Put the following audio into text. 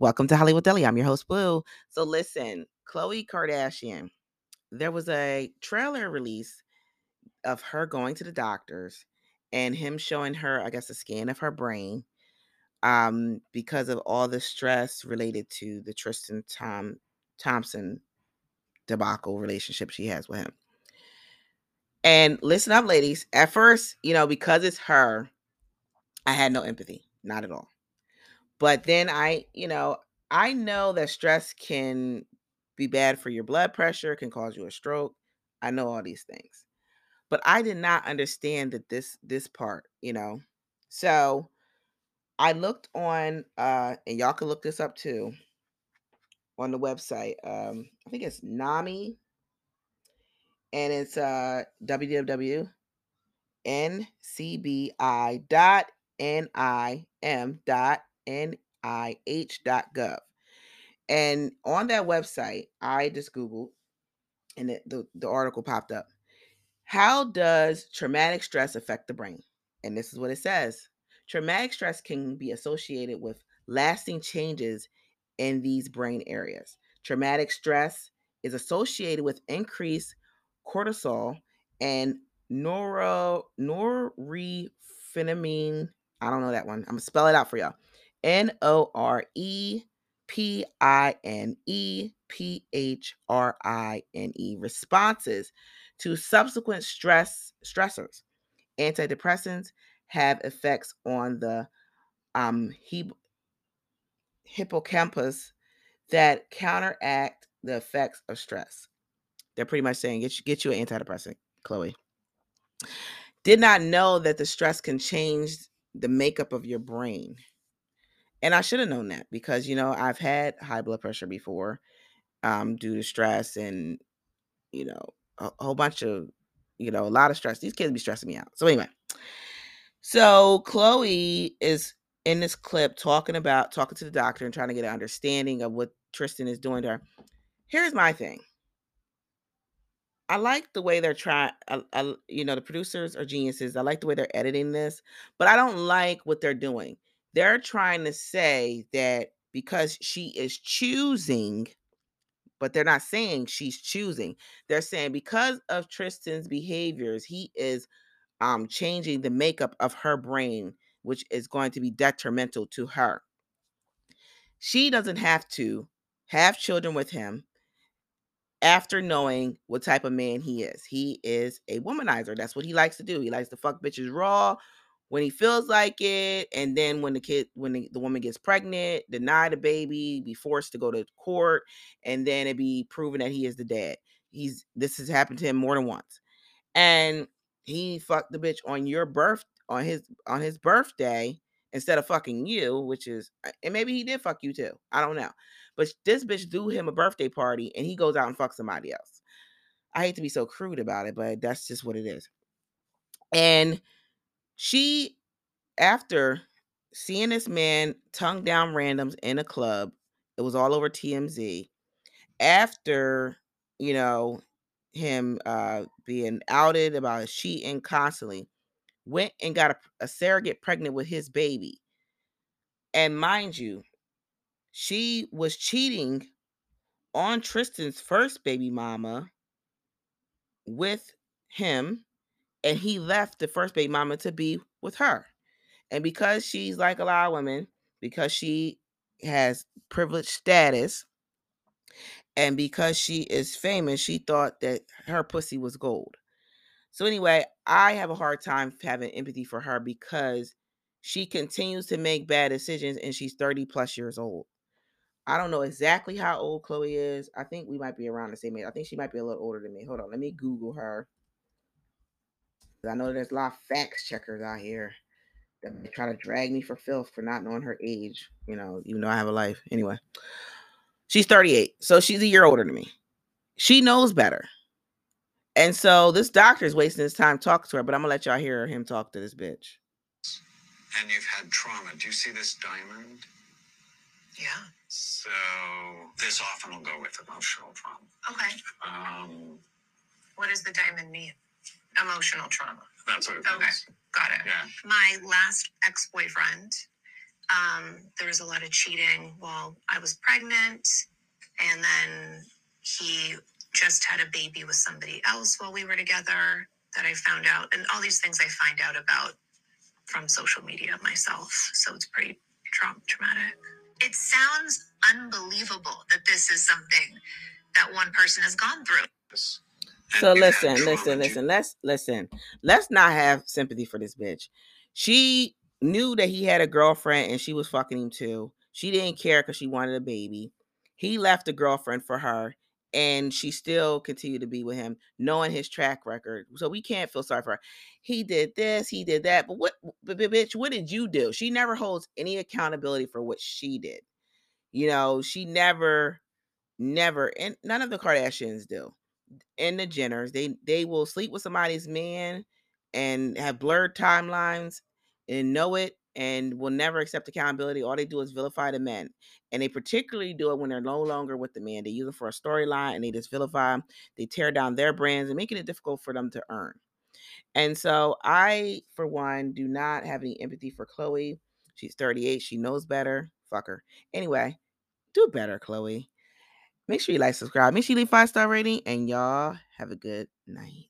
Welcome to Hollywood Deli. I'm your host, Bleu. So listen, Khloe Kardashian, there was a trailer release of her going to the doctors and him showing her, I guess, a scan of her brain um, because of all the stress related to the Tristan Tom Thompson debacle relationship she has with him. And listen up, ladies. At first, you know, because it's her, I had no empathy, not at all. But then I, you know, I know that stress can be bad for your blood pressure, can cause you a stroke. I know all these things. But I did not understand that this this part, you know. So I looked on uh and y'all can look this up too on the website. Um I think it's NAMI and it's uh www.ncbi.nim.nih.gov. And on that website, I just Googled and the, the article popped up. How does traumatic stress affect the brain? And this is what it says Traumatic stress can be associated with lasting changes in these brain areas. Traumatic stress is associated with increased cortisol and neuro norepinephrine. I don't know that one. I'm gonna spell it out for y'all. N O R E P I N E P H R I N E responses to subsequent stress stressors. Antidepressants have effects on the um, hippocampus that counteract the effects of stress. They're pretty much saying get you, get you an antidepressant, Khloe. Did not know that the stress can change the makeup of your brain. And I should have known that because you know I've had high blood pressure before um, due to stress and you know a, a whole bunch of you know a lot of stress. These kids be stressing me out. So anyway, so Khloe is in this clip talking about talking to the doctor and trying to get an understanding of what Tristan is doing to her. Here's my thing. I like the way they're trying. I, I, you know, the producers are geniuses. I like the way they're editing this, but I don't like what they're doing. They're trying to say that because she is choosing, but they're not saying she's choosing. They're saying because of Tristan's behaviors, he is um, changing the makeup of her brain, which is going to be detrimental to her. She doesn't have to have children with him after knowing what type of man he is. He is a womanizer. That's what he likes to do. He likes to fuck bitches raw when he feels like it. And then when the kid, when the, the woman gets pregnant, deny the baby, be forced to go to court, and then it be proven that he is the dad. He's this has happened to him more than once. And he fucked the bitch on your birth on his on his birthday instead of fucking you, which is uh, and maybe he did fuck you too. I don't know. But this bitch do him a birthday party and he goes out and fucks somebody else. I hate to be so crude about it, but that's just what it is. And she, after seeing this man tongue down randoms in a club, it was all over TMZ. After, you know, him uh being outed about cheating constantly, went and got a, a surrogate pregnant with his baby. And mind you, she was cheating on Tristan's first baby mama with him, and he left the first baby mama to be with her. And because she's like a lot of women, because she has privileged status, and because she is famous, she thought that her pussy was gold. So, anyway, I have a hard time having empathy for her because she continues to make bad decisions and she's 30 plus years old. I don't know exactly how old Khloe is. I think we might be around the same age. I think she might be a little older than me. Hold on, let me Google her. I know there's a lot of fact checkers out here that try to drag me for filth for not knowing her age, you know, even though I have a life. Anyway, she's 38, so she's a year older than me. She knows better. And so this doctor is wasting his time talking to her, but I'm gonna let y'all hear him talk to this bitch. And you've had trauma. Do you see this diamond? Yeah. So this often will go with emotional trauma. Okay. Um, What does the diamond mean? Emotional trauma. That's what it means. Okay. Got it. Yeah. My last ex boyfriend, um, there was a lot of cheating while I was pregnant. And then he just had a baby with somebody else while we were together that I found out. And all these things I find out about from social media myself. So it's pretty tra- traumatic. It sounds unbelievable that this is something that one person has gone through. Yes. So And you had listen, listen, listen. Let's listen. Let's not have sympathy for this bitch. She knew that he had a girlfriend and she was fucking him too. She didn't care because she wanted a baby. He left a girlfriend for her and she still continued to be with him, knowing his track record. So we can't feel sorry for her. He did this, he did that. But what, but, bitch, what did you do? She never holds any accountability for what she did. You know, she never, never, and none of the Kardashians do and the Jenners, they they will sleep with somebody's man and have blurred timelines and know it and will never accept accountability. All they do is vilify the men. And they particularly do it when they're no longer with the man. They use them for a storyline and they just vilify them. They tear down their brands and making it difficult for them to earn. And so I, for one, do not have any empathy for Khloe. She's 38. She knows better. Fuck her. Anyway, do better, Khloe. Make sure you like, subscribe. Make sure you leave five star rating, and y'all have a good night.